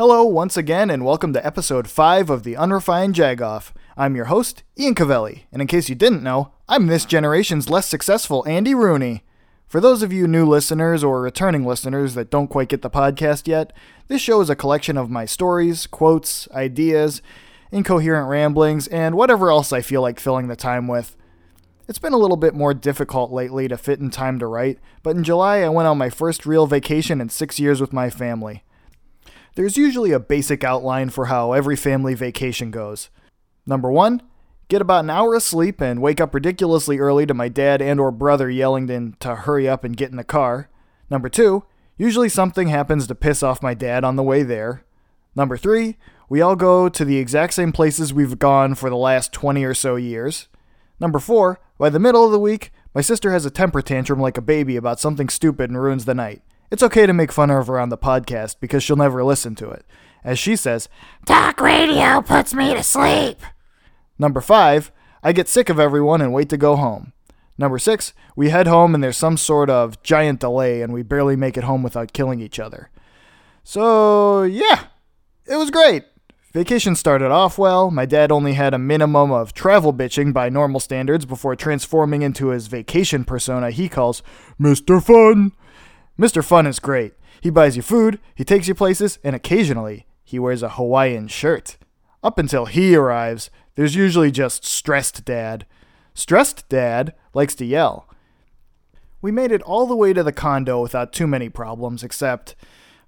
Hello, once again, and welcome to episode 5 of the Unrefined Jagoff. I'm your host, Ian Cavelli, and in case you didn't know, I'm this generation's less successful Andy Rooney. For those of you new listeners or returning listeners that don't quite get the podcast yet, this show is a collection of my stories, quotes, ideas, incoherent ramblings, and whatever else I feel like filling the time with. It's been a little bit more difficult lately to fit in time to write, but in July I went on my first real vacation in six years with my family. There's usually a basic outline for how every family vacation goes. Number one, get about an hour of sleep and wake up ridiculously early to my dad and or brother yelling in to hurry up and get in the car. Number two, usually something happens to piss off my dad on the way there. Number three, we all go to the exact same places we've gone for the last 20 or so years. Number four, by the middle of the week, my sister has a temper tantrum like a baby about something stupid and ruins the night. It's okay to make fun of her on the podcast because she'll never listen to it. As she says, Talk radio puts me to sleep. Number five, I get sick of everyone and wait to go home. Number six, we head home and there's some sort of giant delay and we barely make it home without killing each other. So, yeah, it was great. Vacation started off well. My dad only had a minimum of travel bitching by normal standards before transforming into his vacation persona he calls Mr. Fun. Mr. Fun is great. He buys you food, he takes you places, and occasionally he wears a Hawaiian shirt. Up until he arrives, there's usually just stressed dad. Stressed dad likes to yell. We made it all the way to the condo without too many problems, except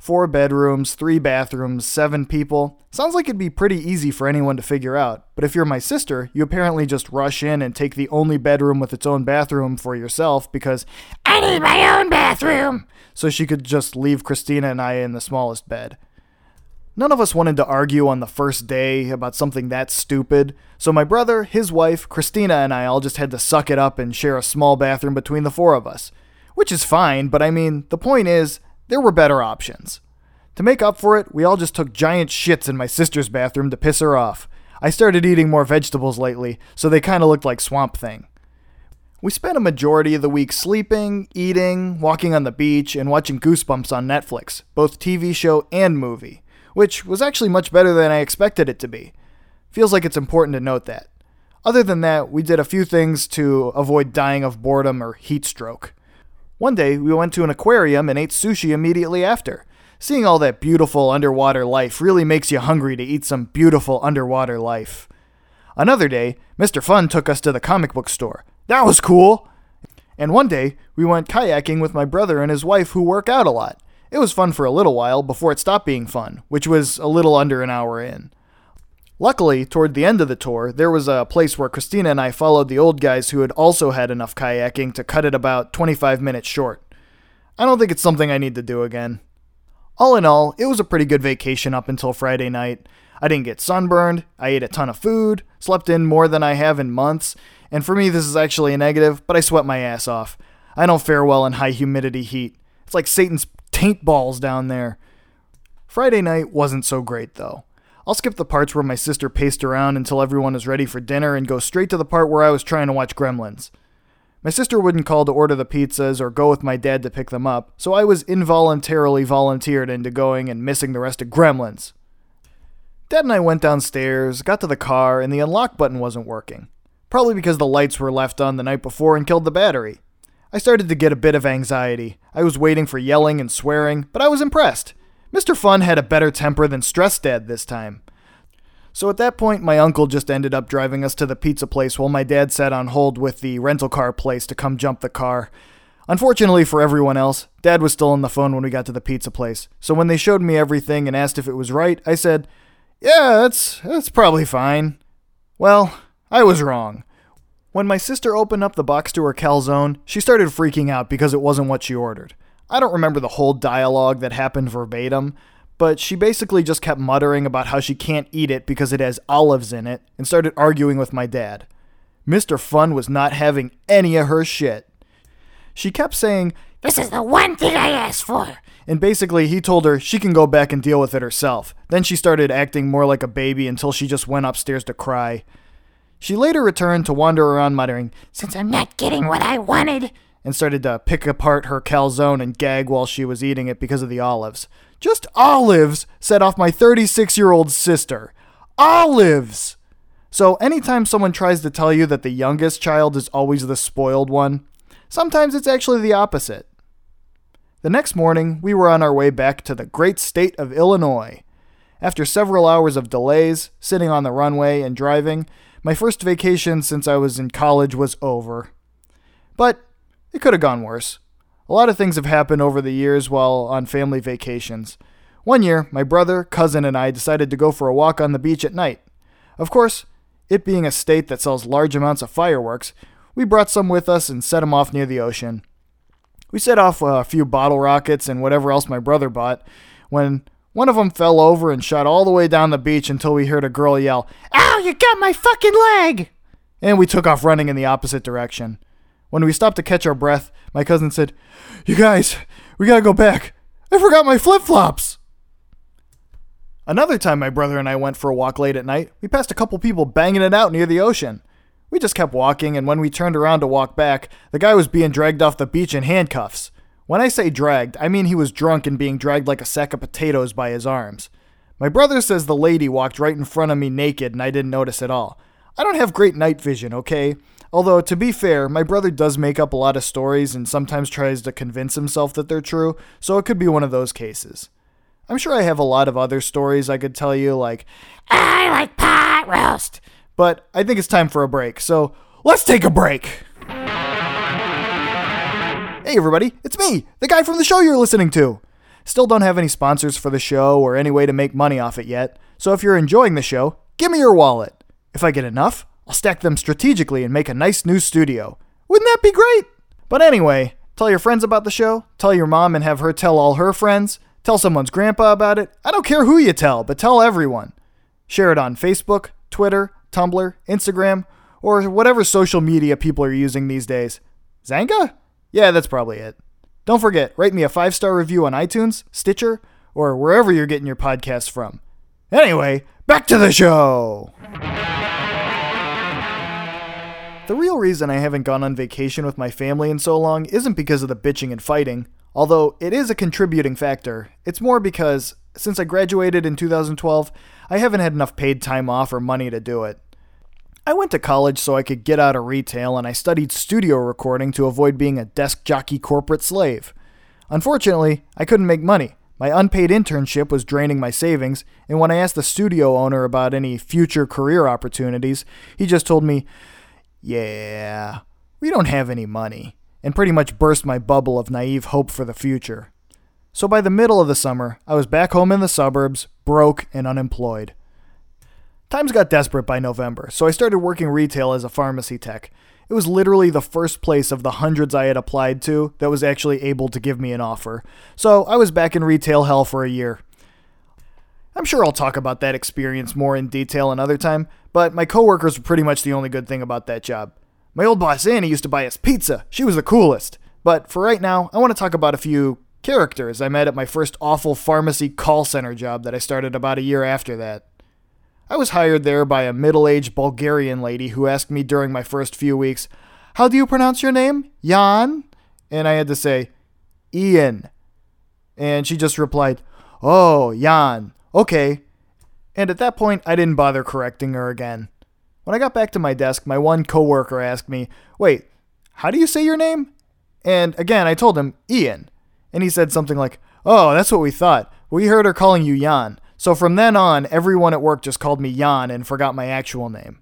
four bedrooms, three bathrooms, seven people. Sounds like it'd be pretty easy for anyone to figure out, but if you're my sister, you apparently just rush in and take the only bedroom with its own bathroom for yourself because I need my own bathroom. so she could just leave Christina and I in the smallest bed. None of us wanted to argue on the first day about something that stupid, so my brother, his wife, Christina, and I all just had to suck it up and share a small bathroom between the four of us. Which is fine, but I mean, the point is, there were better options. To make up for it, we all just took giant shits in my sister's bathroom to piss her off. I started eating more vegetables lately, so they kinda looked like Swamp Thing. We spent a majority of the week sleeping, eating, walking on the beach, and watching Goosebumps on Netflix, both TV show and movie, which was actually much better than I expected it to be. Feels like it's important to note that. Other than that, we did a few things to avoid dying of boredom or heat stroke. One day, we went to an aquarium and ate sushi immediately after. Seeing all that beautiful underwater life really makes you hungry to eat some beautiful underwater life. Another day, Mr. Fun took us to the comic book store. That was cool! And one day, we went kayaking with my brother and his wife who work out a lot. It was fun for a little while before it stopped being fun, which was a little under an hour in. Luckily, toward the end of the tour, there was a place where Christina and I followed the old guys who had also had enough kayaking to cut it about 25 minutes short. I don't think it's something I need to do again. All in all, it was a pretty good vacation up until Friday night. I didn't get sunburned, I ate a ton of food, slept in more than I have in months, and for me, this is actually a negative, but I sweat my ass off. I don't fare well in high humidity heat. It's like Satan's taint balls down there. Friday night wasn't so great, though. I'll skip the parts where my sister paced around until everyone was ready for dinner and go straight to the part where I was trying to watch Gremlins. My sister wouldn't call to order the pizzas or go with my dad to pick them up, so I was involuntarily volunteered into going and missing the rest of Gremlins. Dad and I went downstairs, got to the car, and the unlock button wasn't working. Probably because the lights were left on the night before and killed the battery. I started to get a bit of anxiety. I was waiting for yelling and swearing, but I was impressed. Mr. Fun had a better temper than Stress Dad this time. So at that point, my uncle just ended up driving us to the pizza place while my dad sat on hold with the rental car place to come jump the car. Unfortunately for everyone else, Dad was still on the phone when we got to the pizza place. So when they showed me everything and asked if it was right, I said, "Yeah, that's that's probably fine." Well, I was wrong. When my sister opened up the box to her calzone, she started freaking out because it wasn't what she ordered. I don't remember the whole dialogue that happened verbatim, but she basically just kept muttering about how she can't eat it because it has olives in it and started arguing with my dad. Mr. Fun was not having any of her shit. She kept saying, This is the one thing I asked for. and basically he told her she can go back and deal with it herself. Then she started acting more like a baby until she just went upstairs to cry. She later returned to wander around muttering, Since I'm not getting what I wanted. And started to pick apart her calzone and gag while she was eating it because of the olives. just olives set off my 36 year old sister. Olives! So, anytime someone tries to tell you that the youngest child is always the spoiled one, sometimes it's actually the opposite. The next morning, we were on our way back to the great state of Illinois. After several hours of delays, sitting on the runway, and driving, my first vacation since I was in college was over. But it could have gone worse. A lot of things have happened over the years while on family vacations. One year, my brother, cousin, and I decided to go for a walk on the beach at night. Of course, it being a state that sells large amounts of fireworks, we brought some with us and set them off near the ocean. We set off a few bottle rockets and whatever else my brother bought when one of them fell over and shot all the way down the beach until we heard a girl yell, Ow, you got my fucking leg! And we took off running in the opposite direction. When we stopped to catch our breath, my cousin said, You guys, we gotta go back. I forgot my flip flops. Another time my brother and I went for a walk late at night, we passed a couple people banging it out near the ocean. We just kept walking, and when we turned around to walk back, the guy was being dragged off the beach in handcuffs. When I say dragged, I mean he was drunk and being dragged like a sack of potatoes by his arms. My brother says the lady walked right in front of me naked and I didn't notice at all. I don't have great night vision, okay? Although, to be fair, my brother does make up a lot of stories and sometimes tries to convince himself that they're true, so it could be one of those cases. I'm sure I have a lot of other stories I could tell you, like, ah, I like pot roast. but I think it's time for a break, so let's take a break! Hey everybody, it's me, the guy from the show you're listening to. Still don't have any sponsors for the show or any way to make money off it yet, so if you're enjoying the show, give me your wallet. If I get enough, I'll stack them strategically and make a nice new studio. Wouldn't that be great? But anyway, tell your friends about the show, tell your mom and have her tell all her friends, tell someone's grandpa about it. I don't care who you tell, but tell everyone. Share it on Facebook, Twitter, Tumblr, Instagram, or whatever social media people are using these days. Xanga? Yeah, that's probably it. Don't forget, rate me a five star review on iTunes, Stitcher, or wherever you're getting your podcasts from. Anyway, back to the show! The real reason I haven't gone on vacation with my family in so long isn't because of the bitching and fighting, although it is a contributing factor. It's more because, since I graduated in 2012, I haven't had enough paid time off or money to do it. I went to college so I could get out of retail and I studied studio recording to avoid being a desk jockey corporate slave. Unfortunately, I couldn't make money. My unpaid internship was draining my savings, and when I asked the studio owner about any future career opportunities, he just told me, Yeah, we don't have any money, and pretty much burst my bubble of naive hope for the future. So by the middle of the summer, I was back home in the suburbs, broke and unemployed. Times got desperate by November, so I started working retail as a pharmacy tech. It was literally the first place of the hundreds I had applied to that was actually able to give me an offer. So I was back in retail hell for a year. I'm sure I'll talk about that experience more in detail another time, but my coworkers were pretty much the only good thing about that job. My old boss Annie used to buy us pizza. She was the coolest. But for right now, I want to talk about a few characters I met at my first awful pharmacy call center job that I started about a year after that. I was hired there by a middle aged Bulgarian lady who asked me during my first few weeks, How do you pronounce your name? Jan? And I had to say, Ian. And she just replied, Oh, Jan. Okay. And at that point, I didn't bother correcting her again. When I got back to my desk, my one coworker asked me, Wait, how do you say your name? And again, I told him, Ian. And he said something like, Oh, that's what we thought. We heard her calling you Jan. So from then on, everyone at work just called me Jan and forgot my actual name.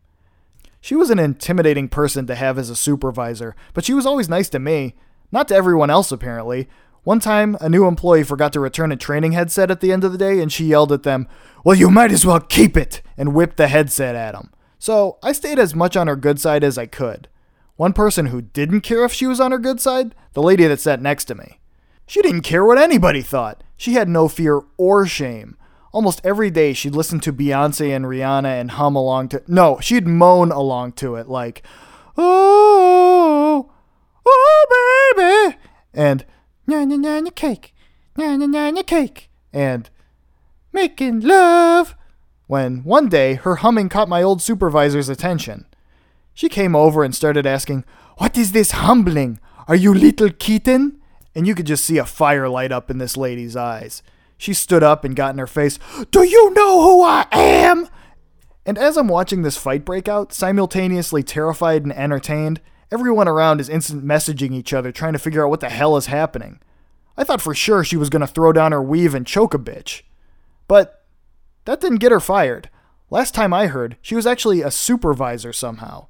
She was an intimidating person to have as a supervisor, but she was always nice to me. Not to everyone else, apparently. One time, a new employee forgot to return a training headset at the end of the day, and she yelled at them, Well, you might as well keep it! and whipped the headset at them. So I stayed as much on her good side as I could. One person who didn't care if she was on her good side, the lady that sat next to me. She didn't care what anybody thought. She had no fear or shame. Almost every day she'd listen to Beyonce and Rihanna and hum along to no, she'd moan along to it like Oh Oh baby and na na na na cake na na na na cake and making love when one day her humming caught my old supervisor's attention. She came over and started asking, What is this humbling? Are you little kitten? And you could just see a fire light up in this lady's eyes. She stood up and got in her face. Do you know who I am? And as I'm watching this fight break out, simultaneously terrified and entertained, everyone around is instant messaging each other trying to figure out what the hell is happening. I thought for sure she was going to throw down her weave and choke a bitch. But that didn't get her fired. Last time I heard, she was actually a supervisor somehow.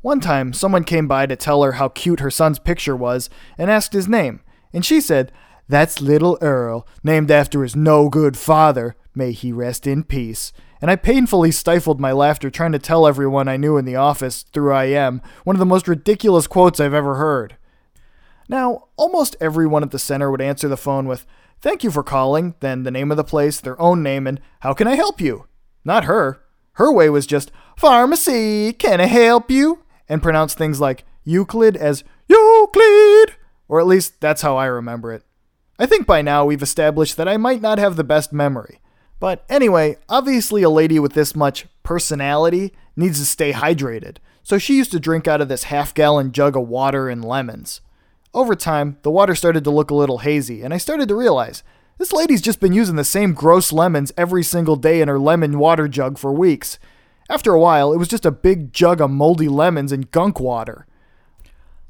One time, someone came by to tell her how cute her son's picture was and asked his name, and she said, That's little Earl, named after his no good father. May he rest in peace. And I painfully stifled my laughter trying to tell everyone I knew in the office through IM one of the most ridiculous quotes I've ever heard. Now, almost everyone at the center would answer the phone with, Thank you for calling, then the name of the place, their own name, and how can I help you? Not her. Her way was just, Pharmacy, can I help you? and pronounce things like Euclid as Euclid, or at least that's how I remember it. I think by now we've established that I might not have the best memory. But anyway, obviously a lady with this much personality needs to stay hydrated, so she used to drink out of this half gallon jug of water and lemons. Over time, the water started to look a little hazy, and I started to realize this lady's just been using the same gross lemons every single day in her lemon water jug for weeks. After a while, it was just a big jug of moldy lemons and gunk water.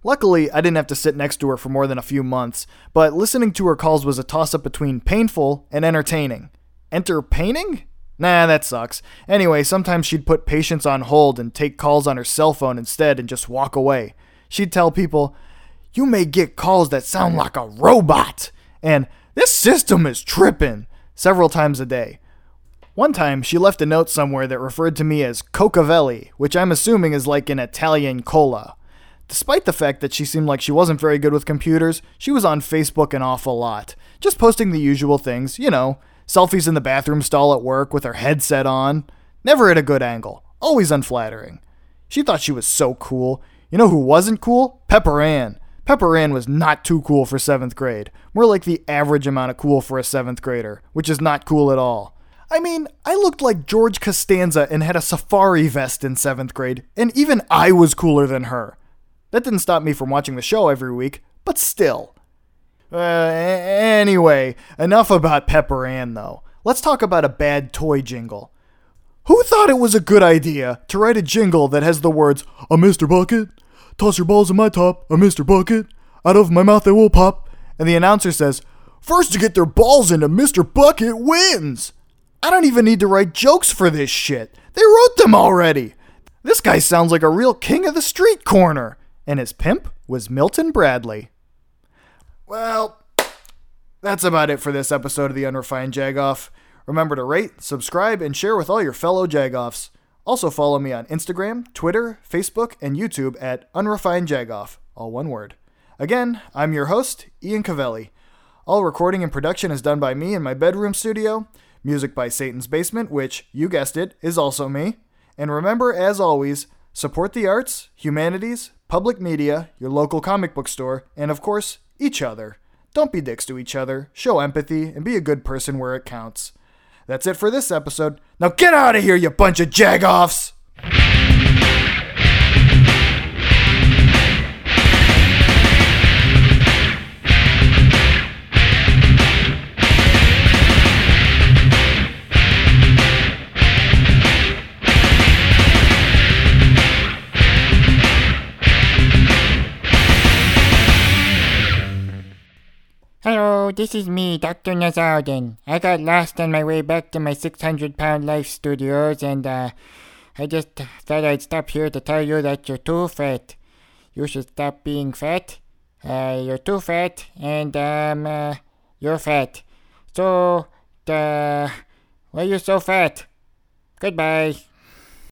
Luckily, I didn't have to sit next to her for more than a few months, but listening to her calls was a toss up between painful and entertaining. Entertaining? Nah, that sucks. Anyway, sometimes she'd put patients on hold and take calls on her cell phone instead and just walk away. She'd tell people, You may get calls that sound like a robot, and this system is tripping, several times a day. One time, she left a note somewhere that referred to me as Cocavelli, which I'm assuming is like an Italian cola. Despite the fact that she seemed like she wasn't very good with computers, she was on Facebook an awful lot, just posting the usual things, you know, selfies in the bathroom stall at work with her headset on. Never at a good angle, always unflattering. She thought she was so cool. You know who wasn't cool? Pepper Ann. Pepper Ann was not too cool for 7th grade, more like the average amount of cool for a 7th grader, which is not cool at all. I mean, I looked like George Costanza and had a safari vest in seventh grade, and even I was cooler than her. That didn't stop me from watching the show every week, but still. Uh, anyway, enough about Pepper Ann, though. Let's talk about a bad toy jingle. Who thought it was a good idea to write a jingle that has the words, A Mr. Bucket? Toss your balls in my top, a Mr. Bucket. Out of my mouth they will pop. And the announcer says, First to get their balls into Mr. Bucket wins. I don't even need to write jokes for this shit. They wrote them already. This guy sounds like a real king of the street corner. And his pimp was Milton Bradley. Well, that's about it for this episode of the Unrefined Jagoff. Remember to rate, subscribe, and share with all your fellow Jagoffs. Also follow me on Instagram, Twitter, Facebook, and YouTube at Unrefined Jagoff, all one word. Again, I'm your host, Ian Cavelli. All recording and production is done by me in my bedroom studio. Music by Satan's Basement, which, you guessed it, is also me. And remember, as always, support the arts, humanities, public media, your local comic book store, and of course, each other. Don't be dicks to each other, show empathy, and be a good person where it counts. That's it for this episode. Now get out of here, you bunch of jagoffs! This is me, Dr. Nowzaradan. I got lost on my way back to my 600 pound life studios and, uh, I just thought I'd stop here to tell you that you're too fat. You should stop being fat. Uh, you're too fat and, um, uh, you're fat. So, uh, why are you so fat? Goodbye.